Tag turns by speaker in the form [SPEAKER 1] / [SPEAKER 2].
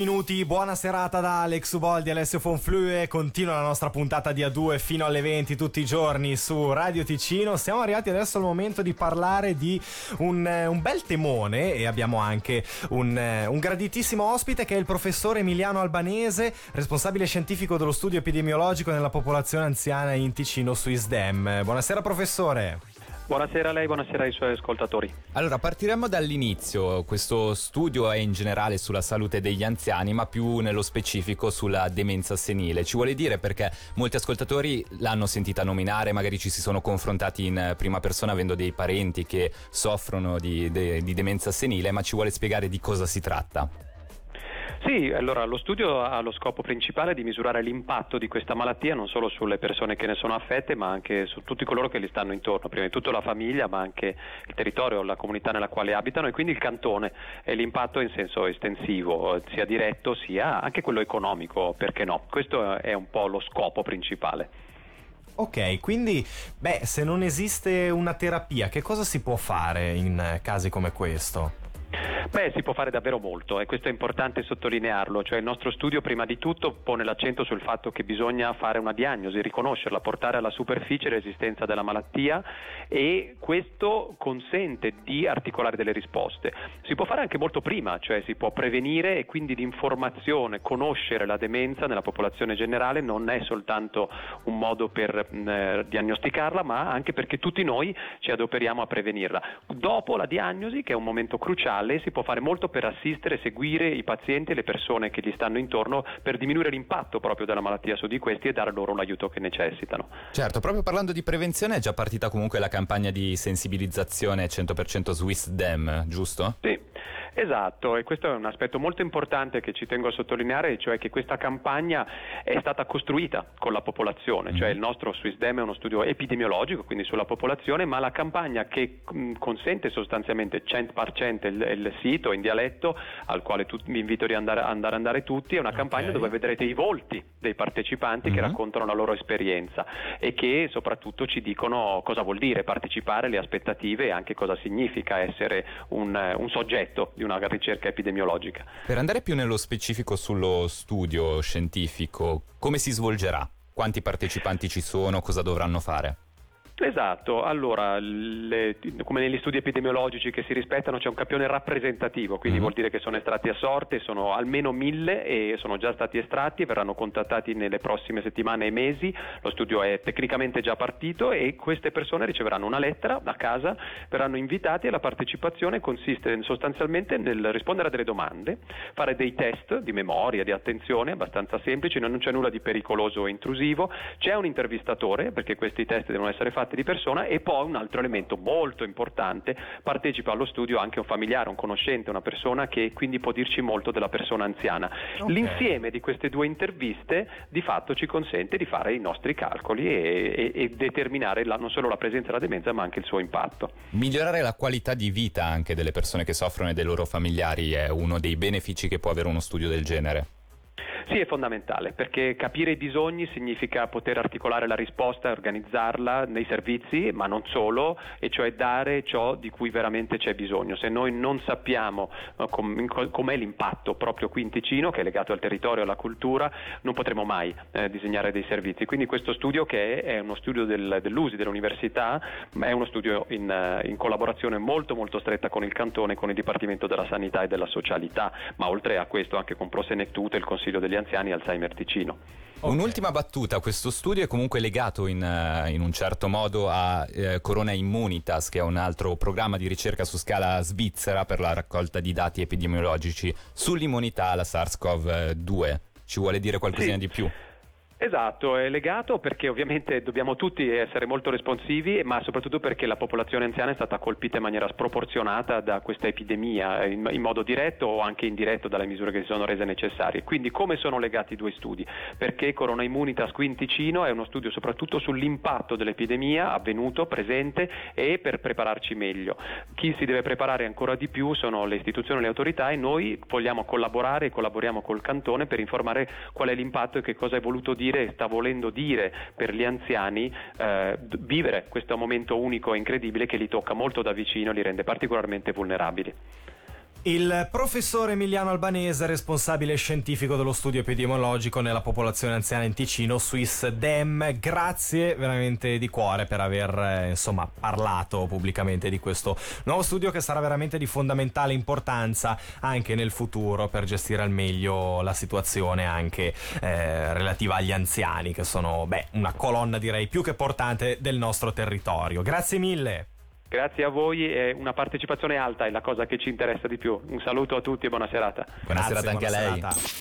[SPEAKER 1] Minuti, buona serata da Alex Uboldi e Alessio Fonflue. Continua la nostra puntata di A2 fino alle 20 tutti i giorni su Radio Ticino. Siamo arrivati adesso al momento di parlare di un, un bel temone e abbiamo anche un, un, graditissimo ospite che è il professore Emiliano Albanese, responsabile scientifico dello studio epidemiologico nella popolazione anziana in Ticino su ISDEM. Buonasera professore.
[SPEAKER 2] Buonasera a lei, buonasera ai suoi ascoltatori.
[SPEAKER 3] Allora, partiremo dall'inizio. Questo studio è in generale sulla salute degli anziani, ma più nello specifico sulla demenza senile. Ci vuole dire perché molti ascoltatori l'hanno sentita nominare, magari ci si sono confrontati in prima persona avendo dei parenti che soffrono di, de, di demenza senile, ma ci vuole spiegare di cosa si tratta.
[SPEAKER 2] Sì, allora lo studio ha lo scopo principale di misurare l'impatto di questa malattia non solo sulle persone che ne sono affette, ma anche su tutti coloro che gli stanno intorno, prima di tutto la famiglia, ma anche il territorio, la comunità nella quale abitano e quindi il cantone e l'impatto in senso estensivo, sia diretto sia anche quello economico, perché no? Questo è un po' lo scopo principale.
[SPEAKER 1] Ok, quindi beh, se non esiste una terapia, che cosa si può fare in casi come questo?
[SPEAKER 2] Beh, si può fare davvero molto e questo è importante sottolinearlo, cioè il nostro studio prima di tutto pone l'accento sul fatto che bisogna fare una diagnosi, riconoscerla, portare alla superficie l'esistenza della malattia e questo consente di articolare delle risposte. Si può fare anche molto prima, cioè si può prevenire e quindi l'informazione, conoscere la demenza nella popolazione generale non è soltanto un modo per mh, eh, diagnosticarla, ma anche perché tutti noi ci adoperiamo a prevenirla. Dopo la diagnosi, che è un momento cruciale, si può può fare molto per assistere, seguire i pazienti e le persone che gli stanno intorno per diminuire l'impatto proprio della malattia su di questi e dare loro l'aiuto che necessitano.
[SPEAKER 3] Certo, proprio parlando di prevenzione è già partita comunque la campagna di sensibilizzazione 100% Swiss Dem, giusto?
[SPEAKER 2] Sì, esatto, e questo è un aspetto molto importante che ci tengo a sottolineare, cioè che questa campagna è stata costruita con la popolazione, mm. cioè il nostro Swiss Dem è uno studio epidemiologico, quindi sulla popolazione, ma la campagna che mh, consente sostanzialmente 100% il, il sito in dialetto al quale tu, vi invito ad andare, andare, andare tutti, è una campagna okay. dove vedrete i volti dei partecipanti mm-hmm. che mhm. raccontano la loro esperienza e che soprattutto ci dicono cosa vuol dire partecipare, le aspettative e anche cosa significa essere un, un soggetto di una ricerca epidemiologica.
[SPEAKER 3] Per andare più nello specifico sullo studio scientifico, come si svolgerà? Quanti partecipanti ci sono? Cosa dovranno fare?
[SPEAKER 2] Esatto, allora le, come negli studi epidemiologici che si rispettano c'è un campione rappresentativo, quindi mm-hmm. vuol dire che sono estratti a sorte, sono almeno mille e sono già stati estratti e verranno contattati nelle prossime settimane e mesi, lo studio è tecnicamente già partito e queste persone riceveranno una lettera a casa, verranno invitati e la partecipazione consiste sostanzialmente nel rispondere a delle domande, fare dei test di memoria, di attenzione abbastanza semplici, non c'è nulla di pericoloso o intrusivo, c'è un intervistatore perché questi test devono essere fatti di persona e poi un altro elemento molto importante, partecipa allo studio anche un familiare, un conoscente, una persona che quindi può dirci molto della persona anziana. Okay. L'insieme di queste due interviste di fatto ci consente di fare i nostri calcoli e, e, e determinare la, non solo la presenza della demenza ma anche il suo impatto.
[SPEAKER 3] Migliorare la qualità di vita anche delle persone che soffrono e dei loro familiari è uno dei benefici che può avere uno studio del genere.
[SPEAKER 2] Sì, è fondamentale perché capire i bisogni significa poter articolare la risposta e organizzarla nei servizi, ma non solo, e cioè dare ciò di cui veramente c'è bisogno. Se noi non sappiamo uh, com- com'è l'impatto proprio qui in Ticino, che è legato al territorio alla cultura, non potremo mai eh, disegnare dei servizi. Quindi questo studio che è, uno studio del, dell'USI dell'università, è uno studio in, in collaborazione molto molto stretta con il cantone, con il Dipartimento della Sanità e della Socialità, ma oltre a questo anche con Prosenectute, il Consiglio degli anziani Alzheimer Ticino.
[SPEAKER 3] Okay. Un'ultima battuta, questo studio è comunque legato in, uh, in un certo modo a uh, Corona Immunitas, che è un altro programma di ricerca su scala svizzera per la raccolta di dati epidemiologici sull'immunità alla SARS-CoV-2. Ci vuole dire qualcosina
[SPEAKER 2] sì.
[SPEAKER 3] di più?
[SPEAKER 2] Esatto, è legato perché ovviamente dobbiamo tutti essere molto responsivi, ma soprattutto perché la popolazione anziana è stata colpita in maniera sproporzionata da questa epidemia, in, in, modo diretto o anche indiretto dalle misure che si sono rese necessarie. Quindi come sono legati i due studi? Perché Corona Immunitas qui in Ticino è uno studio soprattutto sull'impatto dell'epidemia avvenuto, presente e per prepararci meglio. Chi si deve preparare ancora di più sono le istituzioni e le autorità e noi vogliamo collaborare e collaboriamo col Cantone per informare qual è l'impatto e che cosa è voluto dire dire, sta volendo dire per gli anziani eh, vivere questo momento unico e incredibile che li tocca molto da vicino li rende particolarmente vulnerabili.
[SPEAKER 1] Il professore Emiliano Albanese, responsabile scientifico dello studio epidemiologico nella popolazione anziana in Ticino, Swiss Dem, grazie veramente di cuore per aver eh, insomma, parlato pubblicamente di questo nuovo studio che sarà veramente di fondamentale importanza anche nel futuro per gestire al meglio la situazione anche eh, relativa agli anziani che sono beh, una colonna direi più che portante del nostro territorio. Grazie mille.
[SPEAKER 2] Grazie a voi e una partecipazione alta è la cosa che ci interessa di più. Un saluto a tutti e buona serata.
[SPEAKER 3] Buona
[SPEAKER 1] Grazie,
[SPEAKER 3] serata anche
[SPEAKER 1] buona
[SPEAKER 3] a lei.
[SPEAKER 1] serata.